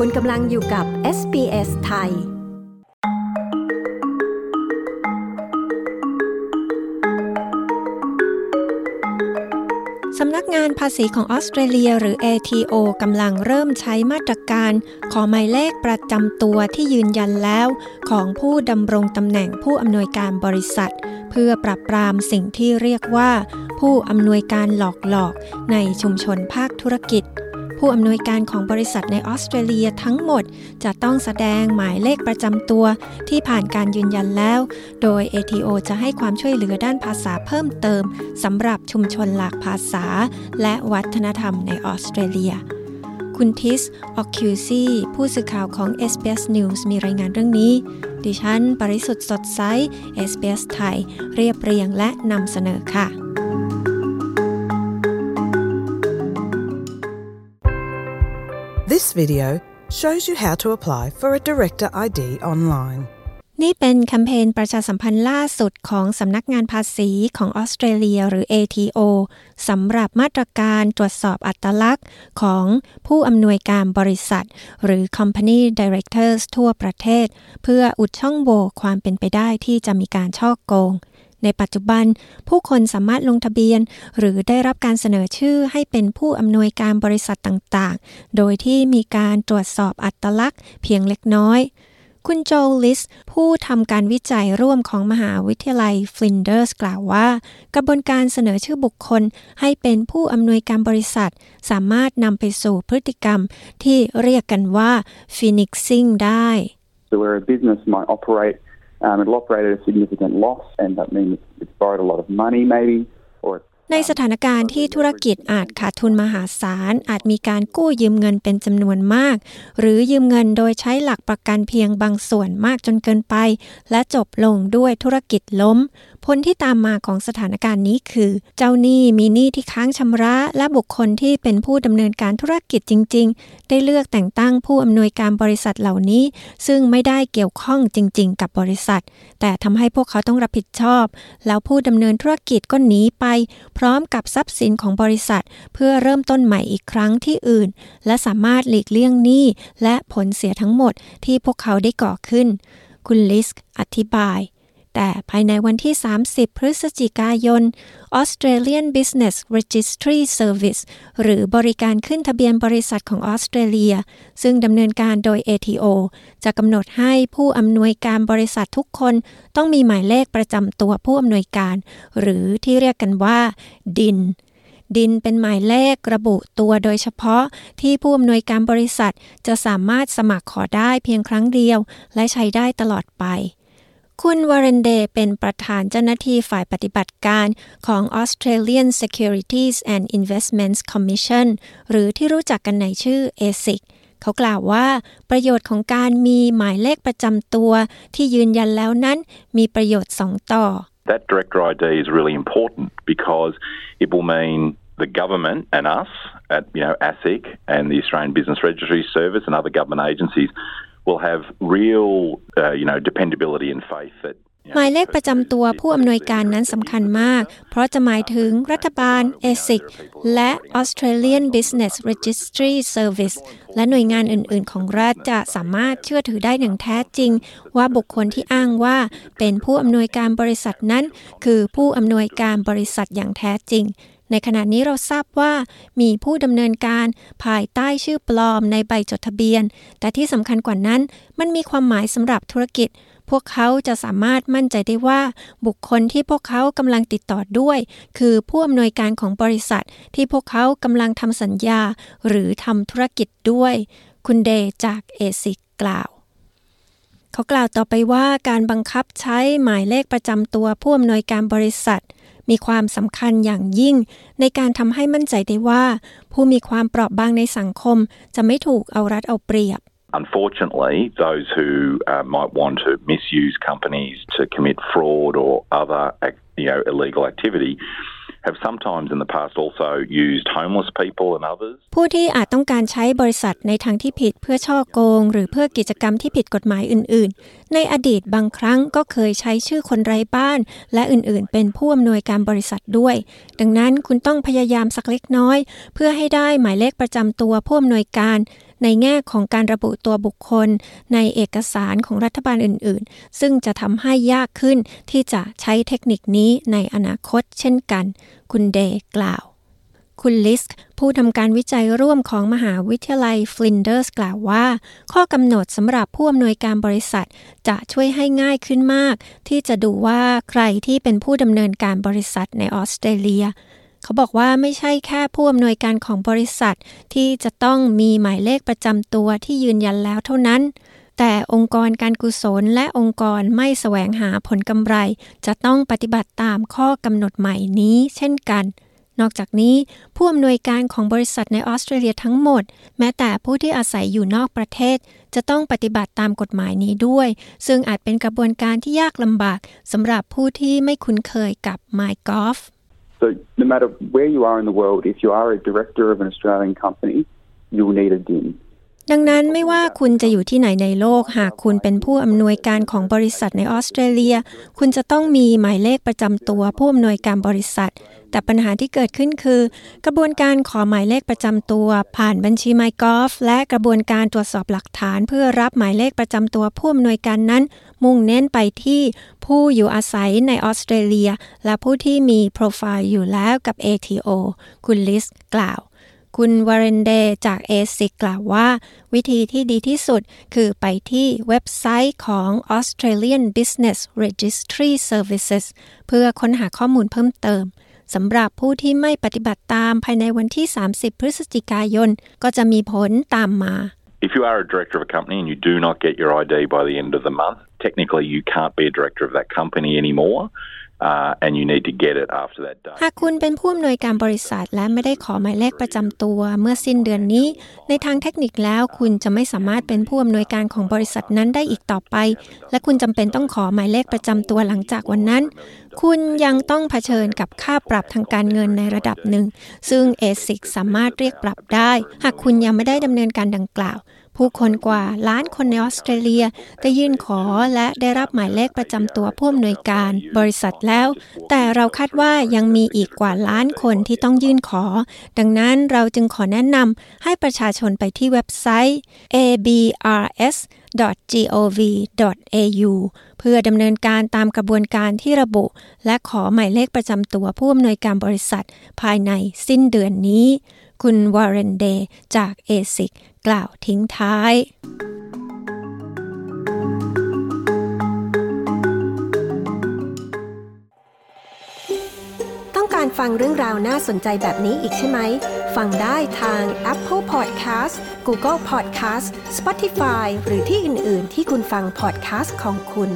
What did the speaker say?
คุณกำลังอยู่กับ SBS ไทย สำนักงานภาษีของออสเตรเลียหรือ ATO กำลังเริ่มใช้มาตรการ ขอหมายเลขประจำตัวที่ยืนยันแล้ว ของผู้ดำรงตำแหน่งผู้อำนวยการบริษัท เพื่อปรับปรามสิ่งที่เรียกว่า ผู้อำนวยการหลอกหลอกในชุมชนภาคธุรกิจ ผู้อำนวยการของบริษัทในออสเตรเลียทั้งหมด จะต้องแสดงหมายเลขประจำตัวที่ผ่านการยืนยันแล้ว โดย ATO จะให้ความช่วยเหลือด้านภาษาเพิ่มเติมสำหรับชุมชนหลากภาษา และวัฒนธรรมในออสเตรเลียคุณทิส ออกคิวซี ผู้สื่อข่าวของ SBS News มีรายงานเรื่องนี้ ดิฉัน ปริสุทธ์สดใส SBS ไทย เรียบเรียงและนำเสนอค่ะ video shows you how to apply for a Director ID online. นี่เป็นแคมเปญประชาสัมพันธ์ล่าสุดของสำนักงานภาษีของออสเตรเลียหรือ ATO สำหรับมาตรการตรวจสอบอัตลักษณ์ของผู้อำนวยการบริษัท หรือ Company Directors ทั่วประเทศ เพื่ออุดช่องโหว่ความเป็นไปได้ที่จะมีการช่อโกง ในปัจจุบัน ผู้คนสามารถลงทะเบียน หรือได้รับการเสนอชื่อให้เป็นผู้อำนวยการบริษัทต่างๆ โดยที่มีการตรวจสอบอัตลักษณ์เพียงเล็กน้อยคุณโจลิส ผู้ทำการวิจัยร่วมของมหาวิทยาลัยฟลินเดอร์สกล่าวว่า กระบวนการเสนอชื่อบุคคลให้เป็นผู้อำนวยการบริษัท สามารถนำไปสู่พฤติกรรมที่เรียกกันว่า phoenixing ได้ So where a business might operate Um, it'll operate at a significant loss, and that means it's borrowed a lot of money, maybe, ในสถานการณ์ที่ธุรกิจอาจขาดทุนมหาศาล อาจมีการกู้ยืมเงินเป็นจำนวนมาก หรือยืมเงินโดยใช้หลักประกันเพียงบางส่วนมากจนเกินไป และจบลงด้วยธุรกิจล้ม ผลที่ตามมาของสถานการณ์นี้คือ เจ้าหนี้มีหนี้ที่ค้างชำระ และบุคคลที่เป็นผู้ดำเนินการธุรกิจจริง ๆ ได้เลือกแต่งตั้งผู้อำนวยการบริษัทเหล่านี้ ซึ่งไม่ได้เกี่ยวข้องจริง ๆ กับบริษัท แต่ทำให้พวกเขาต้องรับผิดชอบ แล้วผู้ดำเนินธุรกิจก็หนีไปพร้อมกับทรัพย์สินของบริษัท เพื่อเริ่มต้นใหม่อีกครั้งที่อื่น และสามารถหลีกเลี่ยงหนี้และผลเสียทั้งหมดที่พวกเขาได้ก่อขึ้น คุณลิสอธิบาย แต่ภายในวันที่ 30 พฤศจิกายน Australian Business Registry Service หรือบริการขึ้นทะเบียนบริษัทของออสเตรเลีย ซึ่งดำเนินการโดย ATO จะกำหนดให้ผู้อำนวยการบริษัททุกคนต้องมีหมายเลขประจำตัวผู้อำนวยการ หรือที่เรียกกันว่า ดินดินเป็นหมายเลขระบุตัวโดยเฉพาะที่ผู้อำนวยการบริษัทจะสามารถสมัครขอได้เพียงครั้งเดียว และใช้ได้ตลอดไป คุณวาเรนเดเป็นประธานเจ้าหน้าที่ฝ่ายปฏิบัติการของ Australian Securities and Investments Commission หรือที่รู้จักกันในชื่อ ASIC เขากล่าวว่า ประโยชน์ของการมีหมายเลขประจำตัว ที่ยืนยันแล้วนั้น มีประโยชน์สองต่อ That director ID is really important because it will mean the government and us at you know ASIC and the Australian Business Registry Service and other government agencies will have real, uh, you know, dependability and faith that หมายเลขประจำตัวผู้อำนวยการนั้นสำคัญมาก เพราะจะหมายถึงรัฐบาล ASIC และ Australian Business Registry Service และหน่วยงานอื่น ๆ ของรัฐจะสามารถเชื่อถือได้อย่างแท้จริง ว่าบุคคลที่อ้างว่าเป็นผู้อำนวยการบริษัทนั้น คือผู้อำนวยการบริษัทอย่างแท้จริง ในขณะนี้เราทราบว่ามีผู้ดำเนินการภายใต้ชื่อปลอมในใบจดทะเบียน แต่ที่สำคัญกว่านั้น มันมีความหมายสำหรับธุรกิจ พวกเขาจะสามารถมั่นใจได้ว่า บุคคลที่พวกเขากำลังติดต่อด้วย คือผู้อำนวยการของบริษัท ที่พวกเขากำลังทำสัญญา หรือทำธุรกิจด้วย คุณเดจากเอซิกกล่าว เขากล่าวต่อไปว่าการบังคับใช้หมายเลขประจำตัวผู้อำนวยการบริษัท มีความสำคัญอย่างยิ่ง ในการทำให้มั่นใจได้ว่า ผู้มีความเปราะบางในสังคม จะไม่ถูกเอารัดเอาเปรียบ Unfortunately, those who uh, might want to misuse companies to commit fraud or other you know, illegal activity have sometimes in the past also used homeless people and others ผู้ที่อาจต้องการใช้บริษัทในทางที่ผิดเพื่อช่อโกง หรือเพื่อกิจกรรมที่ผิดกฎหมายอื่น ๆ ในอดีตบางครั้งก็เคยใช้ชื่อคนไร้บ้าน และอื่น ๆ เป็นผู้อำนวยการบริษัทด้วย ดังนั้นคุณต้องพยายามสักเล็กน้อย เพื่อให้ได้หมายเลขประจำตัวผู้อำนวยการ ในแง่ของการระบุตัวบุคคล ในเอกสารของรัฐบาลอื่น ๆ ซึ่งจะทำให้ยากขึ้นที่จะใช้เทคนิคนี้ในอนาคตเช่นกัน คุณเดย์กล่าว คุณลิสก์ผู้ทำการวิจัยร่วมของมหาวิทยาลัยฟลินเดอร์สกล่าวว่า ข้อกำหนดสำหรับผู้อำนวยการบริษัท จะช่วยให้ง่ายขึ้นมาก ที่จะดูว่าใครที่เป็นผู้ดำเนินการบริษัทในออสเตรเลีย เขาบอกว่าไม่ใช่แค่ผู้อำนวยการของบริษัท ที่จะต้องมีหมายเลขประจำตัวที่ยืนยันแล้วเท่านั้น แต่องค์กรการกุศลและองค์กรไม่แสวงหาผลกำไร จะต้องปฏิบัติตามข้อกำหนดใหม่นี้เช่นกันนอกจากนี้ ผู้อำนวยการของบริษัทในออสเตรเลียทั้งหมด แม้แต่ผู้ที่อาศัยอยู่นอกประเทศ จะต้องปฏิบัติตามกฎหมายนี้ด้วย ซึ่งอาจเป็นกระบวนการที่ยากลำบากสำหรับผู้ที่ไม่คุ้นเคยกับ MyGolf So no matter where you are in the world, if you are a director of an Australian company, you will need a DIN. ดังนั้นไม่ว่าคุณจะอยู่ที่ไหนในโลก หากคุณเป็นผู้อำนวยการของบริษัทในออสเตรเลีย คุณจะต้องมีหมายเลขประจำตัวผู้อำนวยการบริษัท แต่ปัญหาที่เกิดขึ้นคือ กระบวนการขอหมายเลขประจำตัว ผ่านบัญชี MyGolf และกระบวนการตรวจสอบหลักฐาน เพื่อรับหมายเลขประจำตัวผู้อำนวยการนั้น มุ่งเน้นไปที่ผู้อยู่อาศัยในออสเตรเลีย และผู้ที่มีโปรไฟล์อยู่แล้วกับ ATO คุณลิสกล่าว คุณวาเรนเดจาก ASIC กล่าวว่า วิธีที่ดีที่สุดคือไปที่เว็บไซต์ของ Australian Business Registry Services เพื่อค้นหาข้อมูลเพิ่มเติมสำหรับผู้ที่ไม่ปฏิบัติตามภายในวันที่ 30 พฤศจิกายน ก็จะมีผลตามมา If you are a director of a company and you do not get your ID by the end of the month, technically you can't be a director of that company anymore. Uh, and you need to get it after that day. หากคุณเป็นผู้อำนวยการบริษัทและไม่ได้ขอหมายเลขประจำตัวเมื่อสิ้นเดือนนี้ ในทางเทคนิคแล้วคุณจะไม่สามารถเป็นผู้อำนวยการของบริษัทนั้นได้อีกต่อไป และคุณจำเป็นต้องขอหมายเลขประจำตัวหลังจากวันนั้น คุณยังต้องเผชิญกับค่าปรับทางการเงินในระดับหนึ่ง ซึ่ง ASIC สามารถเรียกปรับได้ หากคุณยังไม่ได้ดำเนินการดังกล่าว ผู้คนกว่าล้านคนในออสเตรเลีย ได้ยื่นขอและได้รับหมายเลขประจำตัวผู้อำนวยการบริษัทแล้ว แต่เราคาดว่ายังมีอีกกว่าล้านคนที่ต้องยื่นขอ ดังนั้นเราจึงขอแนะนำให้ประชาชนไปที่เว็บไซต์ abrs gov.au เพื่อดำเนินการตามกระบวนการที่ระบุ และขอหมายเลขประจำตัวผู้อำนวยการบริษัท ภายในสิ้นเดือนนี้ คุณวาเรนเดย์จาก ASIC กล่าวทิ้งท้ายต้องการฟังเรื่องราวน่าสนใจแบบนี้อีกใช่ไหม ฟังได้ทาง Apple Podcast Google Podcast Spotify หรือที่อื่น ๆ ที่คุณฟัง podcast ของคุณ